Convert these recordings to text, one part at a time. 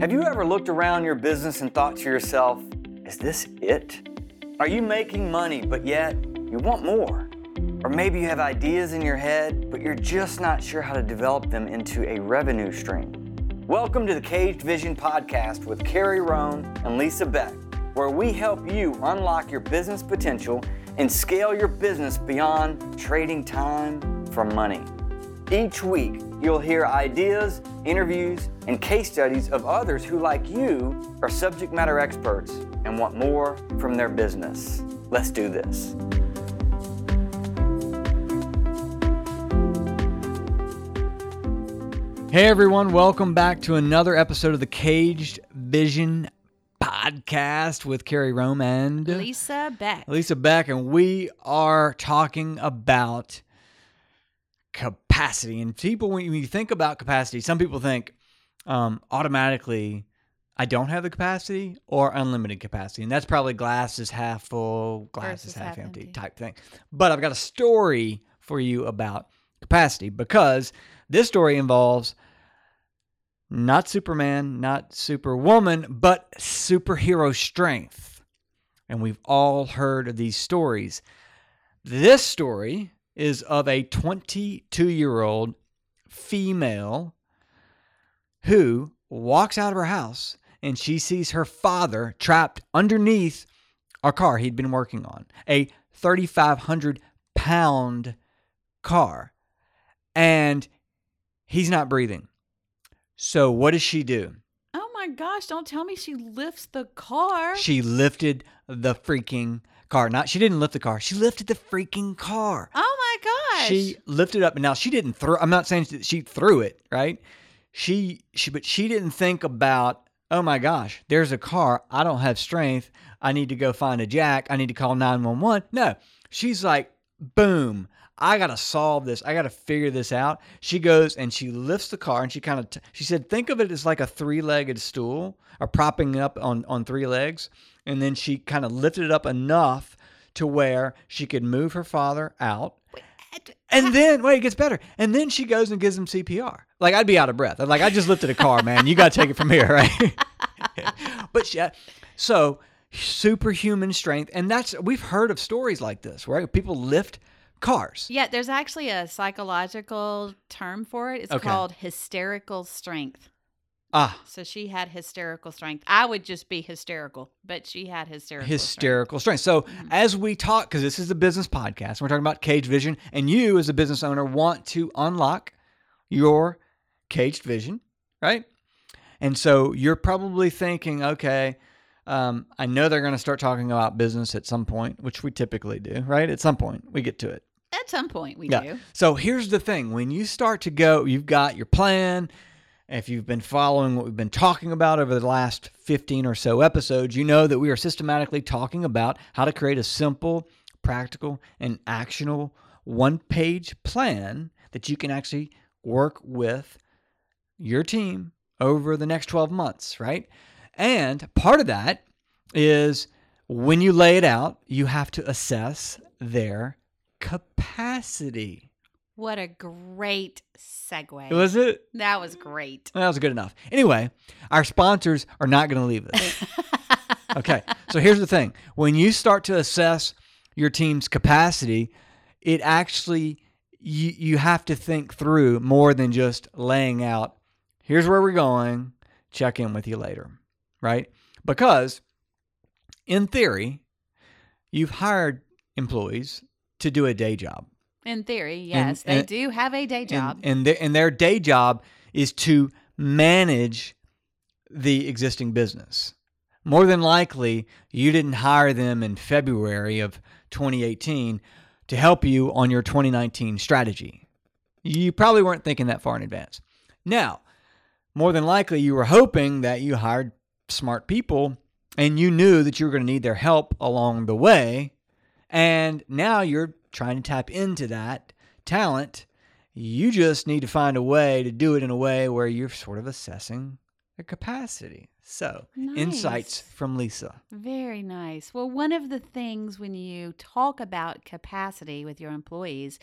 Have you ever looked around your business and thought to yourself, is this it? Are you making money, but yet you want more? Or maybe you have ideas in your head, but you're just not sure how to develop them into a revenue stream. Welcome to the Caged Vision Podcast with Carrie Roan and Lisa Beck, where we help you unlock your business potential and scale your business beyond trading time for money. Each week, you'll hear ideas, interviews, and case studies of others who, like you, are subject matter experts and want more from their business. Let's do this. Hey everyone, welcome back to another episode of the Caged Vision podcast with Carrie Rome and Lisa Beck. Lisa Beck, and we are talking about capacity. And people, when you think about capacity, some people think um, automatically, I don't have the capacity or unlimited capacity. And that's probably glass is half full, glass is half, half empty, empty. type thing. But I've got a story for you about capacity because this story involves not Superman, not Superwoman, but superhero strength. And we've all heard of these stories. This story is of a 22 year old female who walks out of her house and she sees her father trapped underneath a car he'd been working on, a 3,500 pound car. And he's not breathing. So, what does she do? Oh my gosh, don't tell me she lifts the car. She lifted the freaking car. Not she didn't lift the car. She lifted the freaking car. oh gosh. She lifted up and now she didn't throw I'm not saying she threw it, right? She she but she didn't think about, "Oh my gosh, there's a car. I don't have strength. I need to go find a jack. I need to call 911." No. She's like, "Boom. I got to solve this. I got to figure this out." She goes and she lifts the car and she kind of t- she said, "Think of it as like a three-legged stool or propping up on on three legs." And then she kind of lifted it up enough to where she could move her father out. And then wait, it gets better. And then she goes and gives him CPR. Like I'd be out of breath. I'm like I just lifted a car, man. You got to take it from here, right? but she, so superhuman strength, and that's we've heard of stories like this where people lift cars. yeah, there's actually a psychological term for it. It's Okay. called hysterical strength. Ah, So she had hysterical strength. I would just be hysterical, but she had hysterical. hysterical strength. So as we talk, because this is a business podcast, we're talking about cage vision, and you as a business owner want to unlock your caged vision, right? And so you're probably thinking, okay, um, I know they're going to start talking about business at some point, which we typically do, right? At some point, we get to it. At some point, we Yeah. do. So here's the thing when you start to go, you've got your plan. If you've been following what we've been talking about over the last 15 or so episodes, you know that we are systematically talking about how to create a simple, practical, and actionable one page plan that you can actually work with your team over the next 12 months, right? And part of that is when you lay it out, you have to assess their capacity. What a great segue. Was it? that was great. That was good enough. Anyway, our sponsors are not going to leave us. okay. So here's the thing when you start to assess your team's capacity, it actually, you, you have to think through more than just laying out, here's where we're going, check in with you later, right? Because in theory, you've hired employees to do a day job. In theory, yes, they and- do have a day job. And, and, their, and their day job is to manage the existing business. More than likely, you didn't hire them in February of 2018 to help you on your 2019 strategy. You probably weren't thinking that far in advance. Now, more than likely, you were hoping that you hired smart people and you knew that you were going to need their help along the way. And now you're trying to tap into that talent. You just need to find a way to do it in a way where you're sort of assessing their capacity. So, insights from Lisa. Very nice. Well, one of the things when you talk about capacity with your employees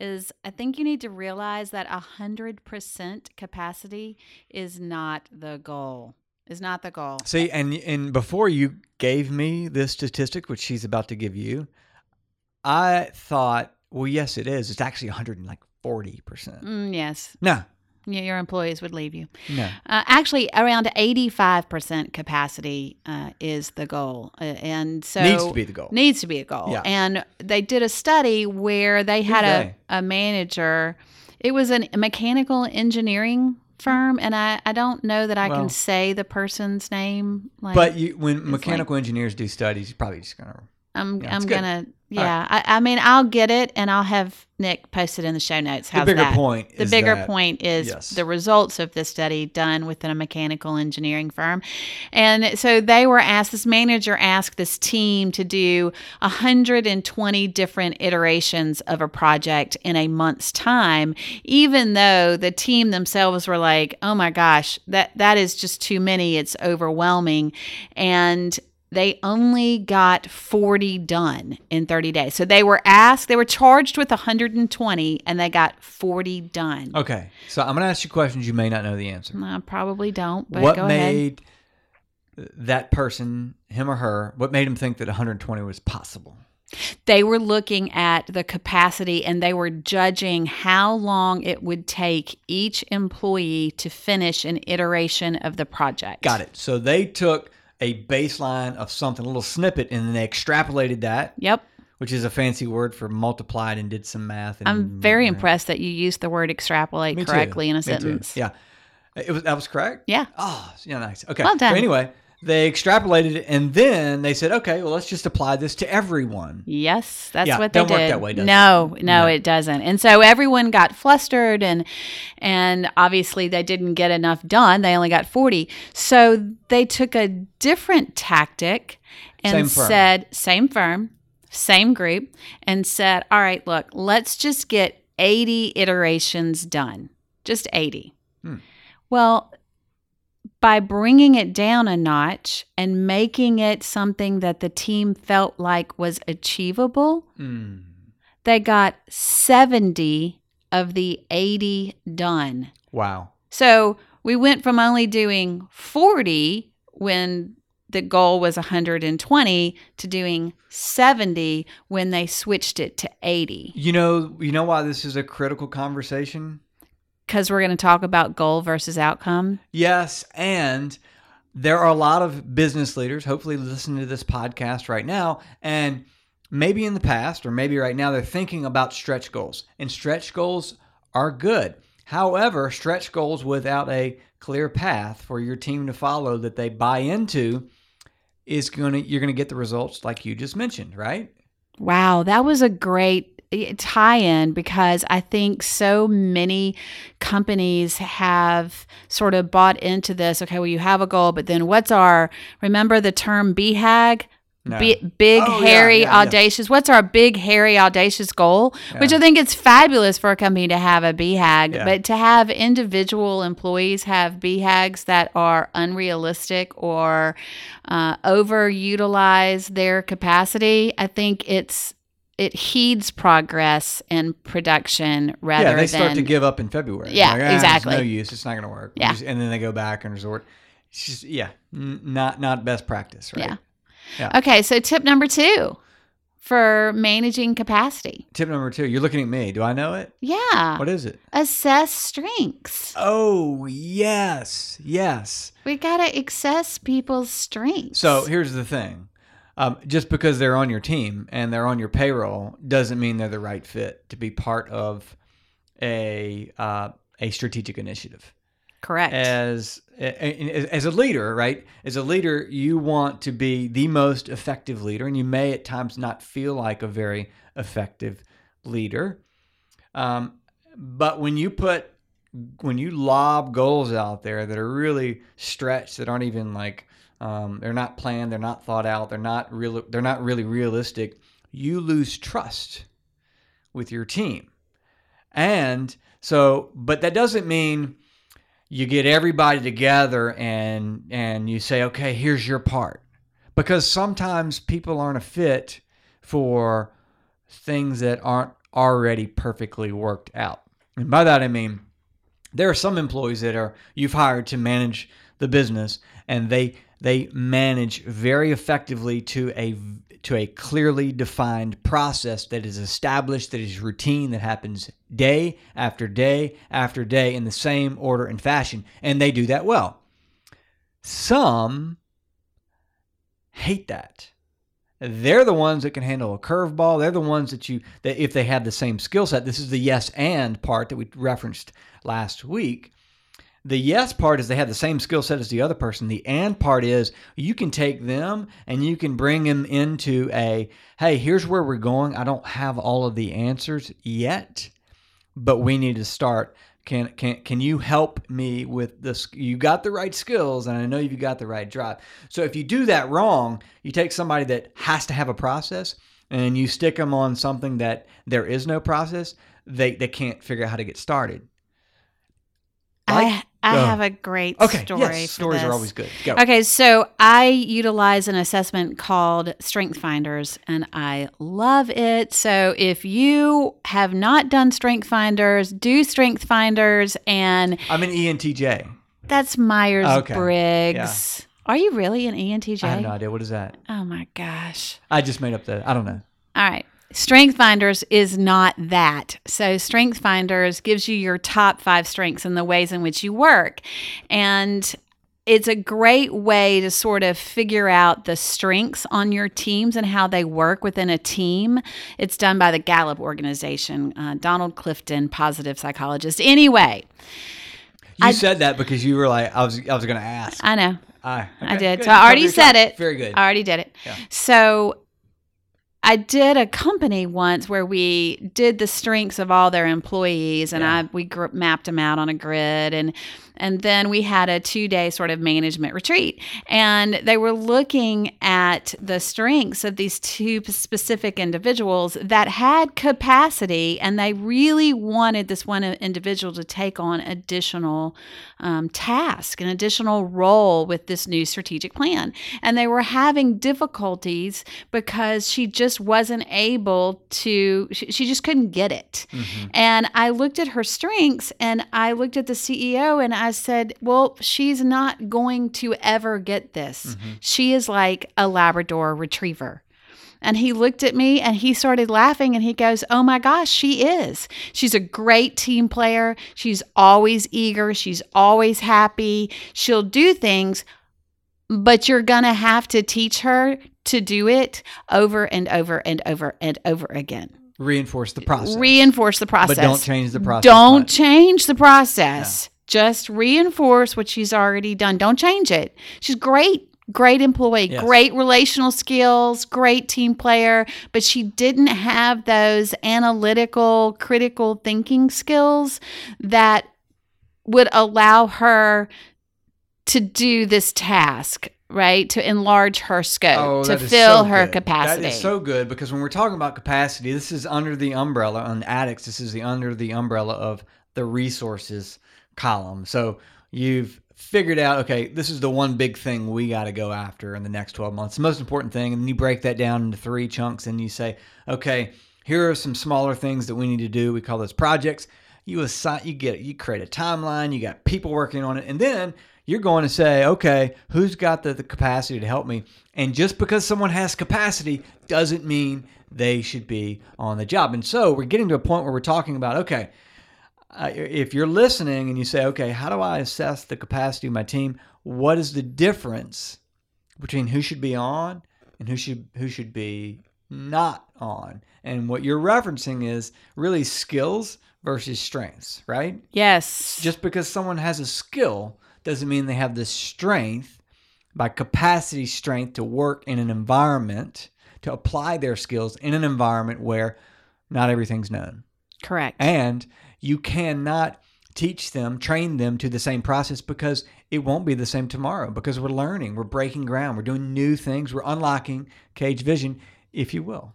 is I think you need to realize that 100% capacity is not the goal. is not the goal. See, and and before you gave me this statistic, which she's about to give you, I thought, well, yes, it is. It's actually 140 percent. Mm, yes. No, Yeah, your employees would leave you. no. Uh, actually, around 85% capacity uh, is the goal. Uh, and so Needs to be the goal. needs to be a goal. Yeah. And they did a study where they had a, a manager. It was a mechanical engineering firm, and I, I don't know that I Well- can say the person's name. Like, But you, when like- mechanical engineers do studies, you're probably just gonna. I'm yeah, I'm gonna yeah. I, I mean I'll get it and I'll have Nick post it in the show notes. How's the bigger that? point. The is bigger that- point is yes. the results of this study done within a mechanical engineering firm. And so they were asked, this manager asked this team to do 120 different iterations of a project in a month's time, even though the team themselves were like, oh my gosh, that, that is just too many. It's overwhelming. And they only got 40 done in 30 days. So they were asked, they were charged with 120 and they got 40 done. Okay, so I'm gonna ask you questions you may not know the answer. I probably don't, but what go ahead. made that person, him or her, what made him think that 120 was possible? They were looking at the capacity and they were judging how long it would take each employee to finish an iteration of the project. Got it. So they took a baseline of something, a little snippet, and then they extrapolated that, Yep. which is a fancy word for multiplied, and did some math. And, I'm very impressed that you used the word extrapolate Me too. correctly in a Me too. sentence. Yeah, it was that was correct. Yeah. Oh, yeah, nice. Okay. Well done. So anyway, they extrapolated it, and then they said, okay, well, let's just apply this to everyone. Yes, that's Yeah, what they don't did. work that way, does it? no, no, No. it doesn't. And so everyone got flustered, and and obviously they didn't get enough done. They only got forty, so they took a different tactic and Same said, same firm, same group, and said, all right, look, let's just get eighty iterations done, just eighty. Hmm. Well, by bringing it down a notch and making it something that the team felt like was achievable, Mm. they got 70 of the 80 done. Wow. So we went from only doing 40 when the goal was 120 to doing 70 when they switched it to 80. You know, you know why this is a critical conversation. Because we're going to talk about goal versus outcome. Yes, and there are a lot of business leaders, hopefully listening to this podcast right now, and maybe in the past or maybe right now they're thinking about stretch goals. And stretch goals are good. However, stretch goals without a clear path for your team to follow that they buy into is going to you're going to get the results like you just mentioned, right? Wow, that was a great tie in because I think so many companies have sort of bought into this. Okay, well, you have a goal, but then what's our, remember the term BHAG? No. Bi- big, Oh, hairy, yeah, yeah. audacious. What's our big, hairy, audacious goal? Which I think it's fabulous for a company to have a BHAG, Yeah. but to have individual employees have BHAGs that are unrealistic or uh, overutilize their capacity, I think it's it heeds progress and production rather than. yeah, they than start to give up in February. Yeah, Like, "Ah, exactly. no use. It's not going to work. Yeah. Just- and then they go back and resort. It's just yeah, n- not not best practice, right? Yeah. Yeah. Okay, so tip number two for managing capacity. Tip number two. You're looking at me. Do I know it? Yeah. What is it? Assess strengths. Oh yes, yes. We got to assess people's strengths. So here's the thing. Um, just because they're on your team and they're on your payroll doesn't mean they're the right fit to be part of a uh, a strategic initiative. correct. as as a leader, right? As a leader, you want to be the most effective leader, and you may at times not feel like a very effective leader. Um, but when you put when you lob goals out there that are really stretched, that aren't even like um, they're not planned, they're not thought out, they're not real, they're not really realistic. You lose trust with your team, and so, but that doesn't mean you get everybody together and and you say okay here's your part. Because sometimes people aren't a fit for things that aren't already perfectly worked out. And by that i mean there are some employees that are you've hired to manage the business and they they manage very effectively to a to a clearly defined process that is established that is routine that happens day after day after day in the same order and fashion and they do that well some hate that they're the ones that can handle a curveball. They're the ones that you that if they have the same skill set. This is the yes and part that we referenced last week. The yes part is they have the same skill set as the other person. The and part is you can take them and you can bring them into a hey, here's where we're going. I don't have all of the answers yet, but we need to start can can can you help me with this? You got the right skills, and I know you've got the right drive. So if you do that wrong, you take somebody that has to have a process, and you stick them on something that there is no process. They they can't figure out how to get started. I I uh, have a great okay, story. Yes, stories this. are always good. Go. Okay, so I utilize an assessment called Strength Finders, and I love it. So if you have not done Strength Finders, do Strength Finders, and I'm an ENTJ. That's Myers Briggs. Yeah. Are you really an ENTJ? I have no idea. What is that? Oh my gosh. I just made up the. I don't know. All right. Strength Finders is not that. So, Strength Finders gives you your top five strengths and the ways in which you work. And it's a great way to sort of figure out the strengths on your teams and how they work within a team. It's done by the Gallup organization, uh, Donald Clifton, positive psychologist. Anyway, you I, said that because you were like, I was, I was going to ask. I know. okay, I did. Good. So I already said it. Very good. I already did it. Yeah. So I did a company once where we did the strengths of all their employees, and yeah. I we gr- mapped them out on a grid, and and then we had a two day sort of management retreat. And they were looking at the strengths of these two specific individuals that had capacity. And they really wanted this one individual to take on additional um, task, an additional role with this new strategic plan. And they were having difficulties because she just wasn't able to, she, she just couldn't get it. Mm-hmm. And I looked at her strengths and I looked at the CEO and I said, Well, she's not going to ever get this. Mm-hmm. She is like a Labrador retriever. And he looked at me and he started laughing and he goes, Oh my gosh, she is. She's a great team player. She's always eager. She's always happy. She'll do things, but you're going to have to teach her to do it over and over and over and over again. Reinforce the process. Reinforce the process. But don't change the process. Don't much. change the process. Just reinforce what she's already done. Don't change it. She's great great employee, yes. great relational skills, great team player, but she didn't have those analytical, critical thinking skills that would allow her to do this task. Right to enlarge her scope, oh, to fill so her good. capacity. That is so good because when we're talking about capacity, this is under the umbrella on addicts. This is the under the umbrella of the resources column. So you've figured out, okay, this is the one big thing we got to go after in the next 12 months, the most important thing. And you break that down into three chunks and you say, okay, here are some smaller things that we need to do. We call those projects. You assign, you get, you create a timeline. You got people working on it, and then you're going to say, okay, who's got the, the capacity to help me? And just because someone has capacity doesn't mean they should be on the job. And so we're getting to a point where we're talking about, okay, uh, if you're listening and you say, okay, how do I assess the capacity of my team? What is the difference between who should be on and who should who should be not on? And what you're referencing is really skills versus strengths, right? Yes. Just because someone has a skill doesn't mean they have the strength by capacity strength to work in an environment to apply their skills in an environment where not everything's known. Correct. And you cannot teach them, train them to the same process because it won't be the same tomorrow because we're learning, we're breaking ground, we're doing new things, we're unlocking cage vision, if you will.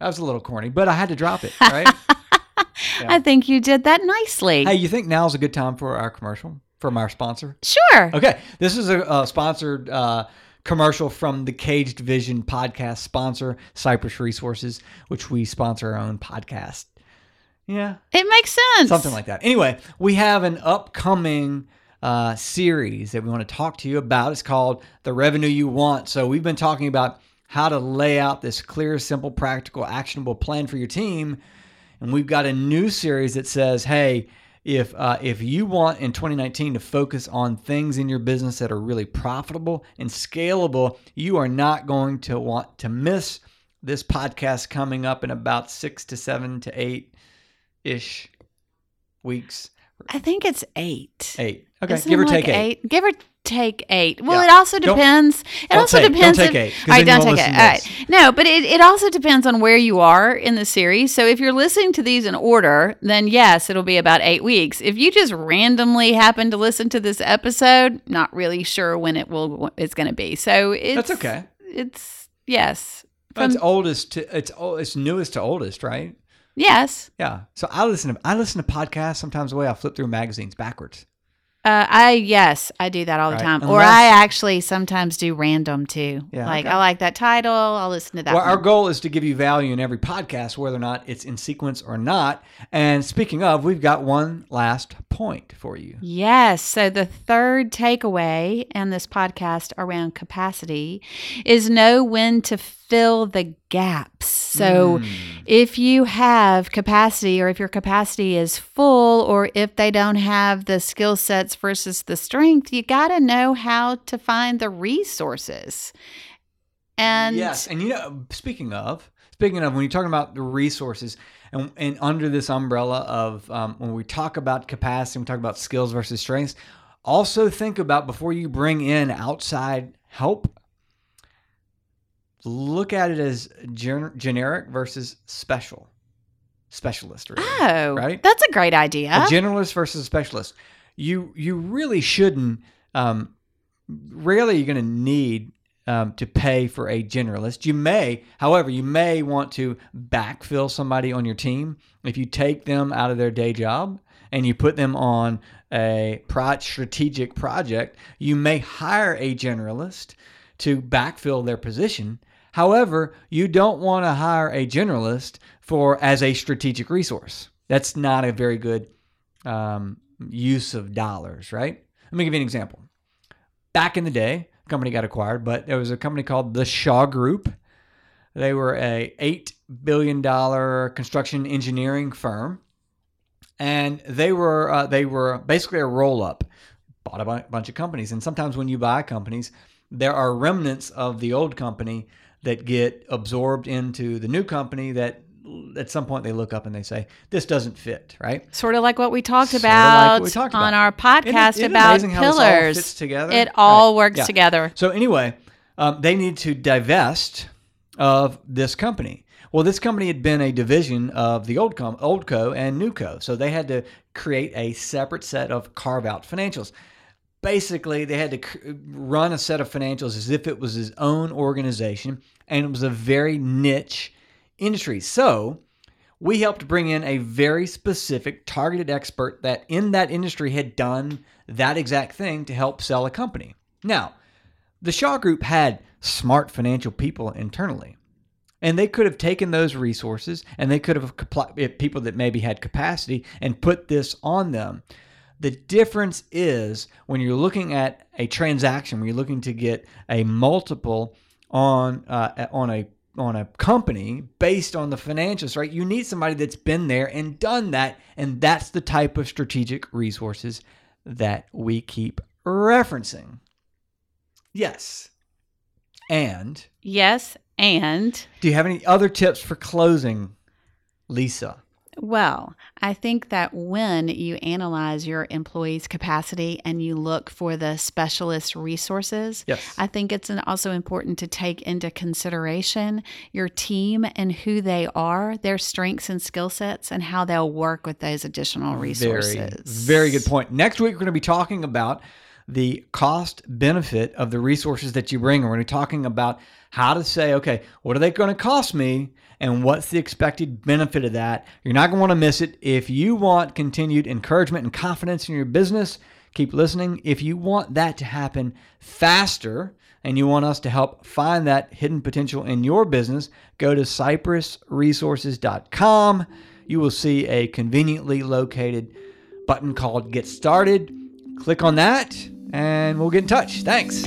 That was a little corny, but I had to drop it, right? yeah. I think you did that nicely. Hey, you think now's a good time for our commercial from our sponsor? Sure. Okay. This is a, a sponsored uh, commercial from the Caged Vision podcast sponsor, Cypress Resources, which we sponsor our own podcast yeah. It makes sense. Something like that. Anyway, we have an upcoming uh, series that we want to talk to you about. It's called The Revenue You Want. So we've been talking about how to lay out this clear, simple, practical, actionable plan for your team. And we've got a new series that says, hey, if uh, if you want in 2019 to focus on things in your business that are really profitable and scalable, you are not going to want to miss this podcast coming up in about six to seven to eight ish weeks. I think it's eight. Eight. Okay, Isn't give or like take eight. Give or take eight. Well, Yeah. it also Don't- depends. it don't also take- don't depends. take if- eight, All right, don't take eight. listen All right. No, but it, it also depends on where you are in the series. So if you're listening to these in order, then yes, it'll be about eight weeks. If you just randomly happen to listen to this episode, not really sure when it will it's going to be. So it's That's okay. It's yes, It's oldest to it's it's newest to oldest, right? Yes. Yeah. So I listen to I listen to podcasts sometimes the way I flip through magazines backwards. Uh, I yes, I do that all the Right. time. Or I actually sometimes do random too. Yeah, like okay. I like that title. I'll listen to that. well, our goal is to give you value in every podcast, whether or not it's in sequence or not. And speaking of, we've got one last point for you. Yes. So the third takeaway in this podcast around capacity is know when to fill the gaps. So Hmm. if you have capacity or if your capacity is full or if they don't have the skill sets versus the strength, you got to know how to find the resources. And yes, and you know, speaking of, speaking of, when you're talking about the resources, and, and under this umbrella of um, when we talk about capacity, we talk about skills versus strengths. Also, think about before you bring in outside help. Look at it as gen- generic versus special, specialist. Really, oh, right? that's a great idea. a generalist versus a specialist. You you really shouldn't. Um, rarely you're going to need um, to pay for a generalist. You may, however, you may want to backfill somebody on your team if you take them out of their day job and you put them on a pro- strategic project. You may hire a generalist to backfill their position. However, you don't want to hire a generalist for as a strategic resource. That's not a very good um, use of dollars, right? Let me give you an example. Back in the day, company got acquired, but there was a company called the Shaw Group. They were a eight billion dollar construction engineering firm, and they were uh, they were basically a roll up. Bought a bunch of companies, and sometimes when you buy companies, there are remnants of the old company that get absorbed into the new company that at some point they look up and they say this doesn't fit right Sort of like what we talked Sort like about what we talked on about. our podcast Isn't it about amazing how this all pillars. fits together? It all Right. works Yeah. together. So anyway, um, they need to divest of this company. Well, this company had been a division of the old com- old co and new co, so they had to create a separate set of carve out financials. Basically, they had to run a set of financials as if it was his own organization, and it was a very niche industry. So we helped bring in a very specific targeted expert that in that industry had done that exact thing to help sell a company. Now, the Shaw Group had smart financial people internally. And they could have taken those resources and they could have compli- eh, people that maybe had capacity and put this on them. The difference is when you're looking at a transaction, when you're looking to get a multiple on uh, on a on a company based on the financials, right? You need somebody that's been there and done that, and that's the type of strategic resources that we keep referencing. Yes. And Yes, and do you have any other tips for closing, Lisa? Well, I think that when you analyze your employees' capacity and you look for the specialist resources, Yes. I think it's also important to take into consideration your team and who they are, their strengths and skill sets, and how they'll work with those additional resources. Very, very good point. Next week, we're going to be talking about the cost benefit of the resources that you bring. We're going to be talking about how to say, okay, what are they going to cost me? And what's the expected benefit of that? You're not going to want to miss it. If you want continued encouragement and confidence in your business, keep listening. If you want that to happen faster and you want us to help find that hidden potential in your business, go to cypressresources.com. You will see a conveniently located button called Get Started. click on that and we'll get in touch. Thanks.